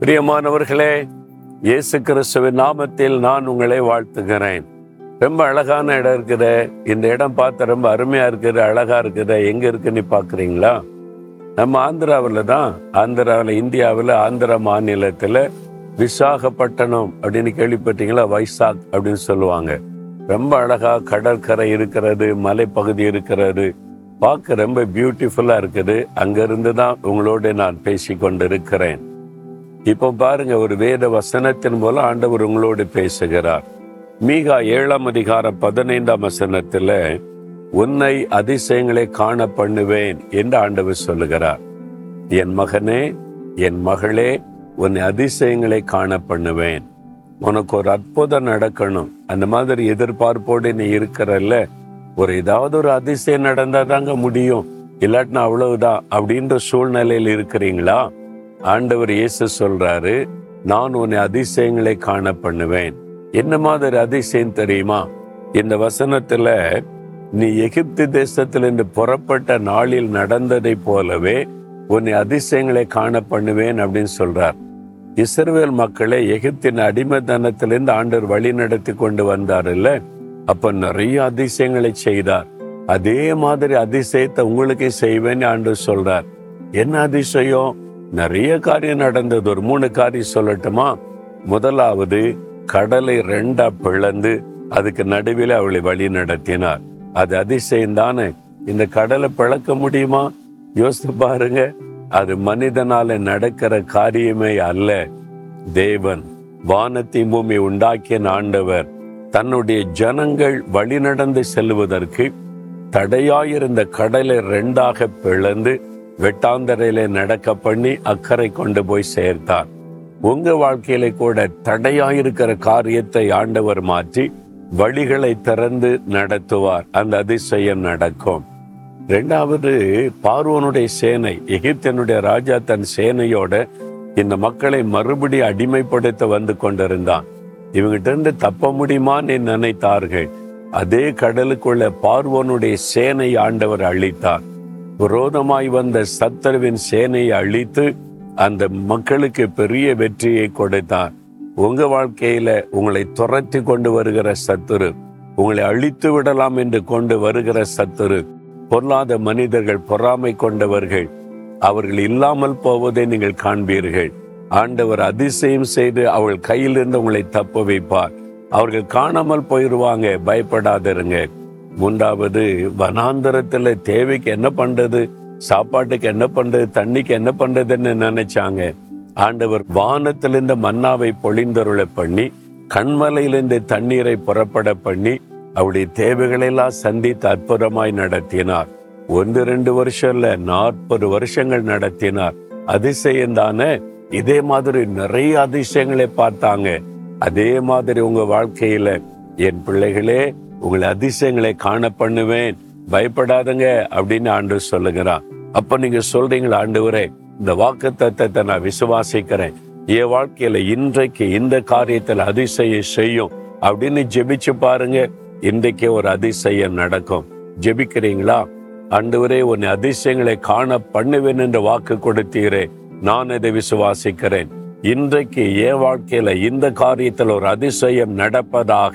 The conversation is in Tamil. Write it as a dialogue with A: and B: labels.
A: பிரியமானவர்களே இயேசு கிறிஸ்துவின் நாமத்தில் நான் உங்களை வாழ்த்துகிறேன் ரொம்ப அழகான இடம் இருக்குது இந்த இடம் பார்த்த ரொம்ப அருமையாக இருக்குது அழகாக இருக்குது எங்கே இருக்குன்னு பார்க்குறீங்களா நம்ம ஆந்திராவில் தான் ஆந்திராவில் இந்தியாவில் ஆந்திரா மாநிலத்தில் விசாகப்பட்டினம் அப்படின்னு கேள்விப்பட்டீங்களா வைசாக் அப்படின்னு சொல்லுவாங்க ரொம்ப அழகாக கடற்கரை இருக்கிறது மலைப்பகுதி இருக்கிறது பார்க்க ரொம்ப பியூட்டிஃபுல்லாக இருக்குது அங்கேருந்து தான் உங்களோட நான் பேசி கொண்டு இருக்கிறேன் இப்போ பாருங்க ஒரு வேத வசனத்தின் மூலம் ஆண்டவர் உங்களோடு பேசுகிறார் மீகா ஏழாம் அதிகார பதினைந்தாம் வசனத்துல உன்னை அதிசயங்களை காண பண்ணுவேன் என்று ஆண்டவர் சொல்லுகிறார் என் மகனே என் மகளே உன்னை அதிசயங்களை காண பண்ணுவேன் உனக்கு ஒரு அற்புதம் நடக்கணும் அந்த மாதிரி எதிர்பார்ப்போடு நீ இருக்கிறல்ல ஒரு ஏதாவது ஒரு அதிசயம் நடந்தால் தாங்க முடியும் இல்லாட்டினா அவ்வளவுதான் அப்படின்ற சூழ்நிலையில் இருக்கிறீங்களா ஆண்டவர் இயேசு சொல்றாரு நான் உன்னை அதிசயங்களை காண பண்ணுவேன் என்ன மாதிரி அதிசயம் தெரியுமா இந்த வசனத்துல நீ எகிப்து தேசத்திலிருந்து புறப்பட்ட நாளில் நடந்ததை போலவே உன்னை அதிசயங்களை காண பண்ணுவேன் அப்படின்னு சொல்றார் இஸ்ரேல் மக்களை எகிப்தின் அடிமைத்தனத்திலிருந்து ஆண்டவர் வழி நடத்தி கொண்டு வந்தார் இல்ல அப்ப நிறைய அதிசயங்களை செய்தார் அதே மாதிரி அதிசயத்தை உங்களுக்கு செய்வேன்னு ஆண்டு சொல்றார் என்ன அதிசயம் நிறைய காரியம் நடந்தது ஒரு மூணு காரியம் சொல்லட்டுமா முதலாவது கடலை ரெண்டா பிளந்து அதுக்கு நடுவில் அவளை வழி நடத்தினார் அது அதிசயம் தானே இந்த கடலை பிளக்க முடியுமா யோசித்து பாருங்க அது மனிதனால நடக்கிற காரியமே அல்ல தேவன் வானத்தை பூமி உண்டாக்கிய ஆண்டவர் தன்னுடைய ஜனங்கள் வழி நடந்து செல்வதற்கு தடையாயிருந்த கடலை ரெண்டாக பிளந்து வெட்டாந்தரையிலே நடக்க பண்ணி அக்கறை கொண்டு போய் சேர்த்தார் உங்க வாழ்க்கையில கூட தடையாயிருக்கிற காரியத்தை ஆண்டவர் மாற்றி வழிகளை திறந்து நடத்துவார் அந்த அதிசயம் நடக்கும் ரெண்டாவது பார்வனுடைய சேனை எகிப்தனுடைய ராஜா தன் சேனையோட இந்த மக்களை மறுபடி அடிமைப்படுத்த வந்து கொண்டிருந்தான் இவங்கிட்ட இருந்து தப்ப முடியுமான்னு நினைத்தார்கள் அதே கடலுக்குள்ள பார்வனுடைய சேனை ஆண்டவர் அழித்தார் விரோதமாய் வந்த சத்தருவின் சேனையை அழித்து அந்த மக்களுக்கு பெரிய வெற்றியை கொடுத்தார் உங்க வாழ்க்கையில உங்களை துரத்தி கொண்டு வருகிற சத்துரு உங்களை அழித்து விடலாம் என்று கொண்டு வருகிற சத்துரு பொருளாத மனிதர்கள் பொறாமை கொண்டவர்கள் அவர்கள் இல்லாமல் போவதை நீங்கள் காண்பீர்கள் ஆண்டவர் அதிசயம் செய்து அவள் கையிலிருந்து உங்களை தப்ப வைப்பார் அவர்கள் காணாமல் போயிடுவாங்க பயப்படாதருங்க மூன்றாவது வனாந்தரத்தில் தேவைக்கு என்ன பண்ணுறது சாப்பாட்டுக்கு என்ன பண்ணுறது தண்ணிக்கு என்ன பண்றதுன்னு நினைச்சாங்க ஆண்டவர் வானத்திலிருந்து மன்னாவை பொழிந்தருளை பண்ணி கண்மலையிலிருந்து தண்ணீரை புறப்பட பண்ணி அவருடைய தேவைகளெல்லாம் சந்தித்து அற்புதமாய் நடத்தினார் ஒன்று ரெண்டு வருஷம் இல்ல நாற்பது வருஷங்கள் நடத்தினார் அதிசயம் தானே இதே மாதிரி நிறைய அதிசயங்களை பார்த்தாங்க அதே மாதிரி உங்க வாழ்க்கையில என் பிள்ளைகளே உங்களை அதிசயங்களை காண பண்ணுவேன் பயப்படாதங்க அப்படின்னு ஆண்டு சொல்லுகிறான் அப்ப நீங்க சொல்றீங்களா ஆண்டவரே இந்த வாக்கு தத்தத்தை நான் விசுவாசிக்கிறேன் என் வாழ்க்கையில இன்றைக்கு இந்த காரியத்துல அதிசயம் செய்யும் அப்படின்னு ஜெபிச்சு பாருங்க இன்றைக்கே ஒரு அதிசயம் நடக்கும் ஜெபிக்கிறீங்களா ஆண்டவரே உன் அதிசயங்களை காண பண்ணுவேன் என்று வாக்கு கொடுத்தீரே நான் இதை விசுவாசிக்கிறேன் இன்றைக்கு என் வாழ்க்கையில இந்த காரியத்தில் ஒரு அதிசயம் நடப்பதாக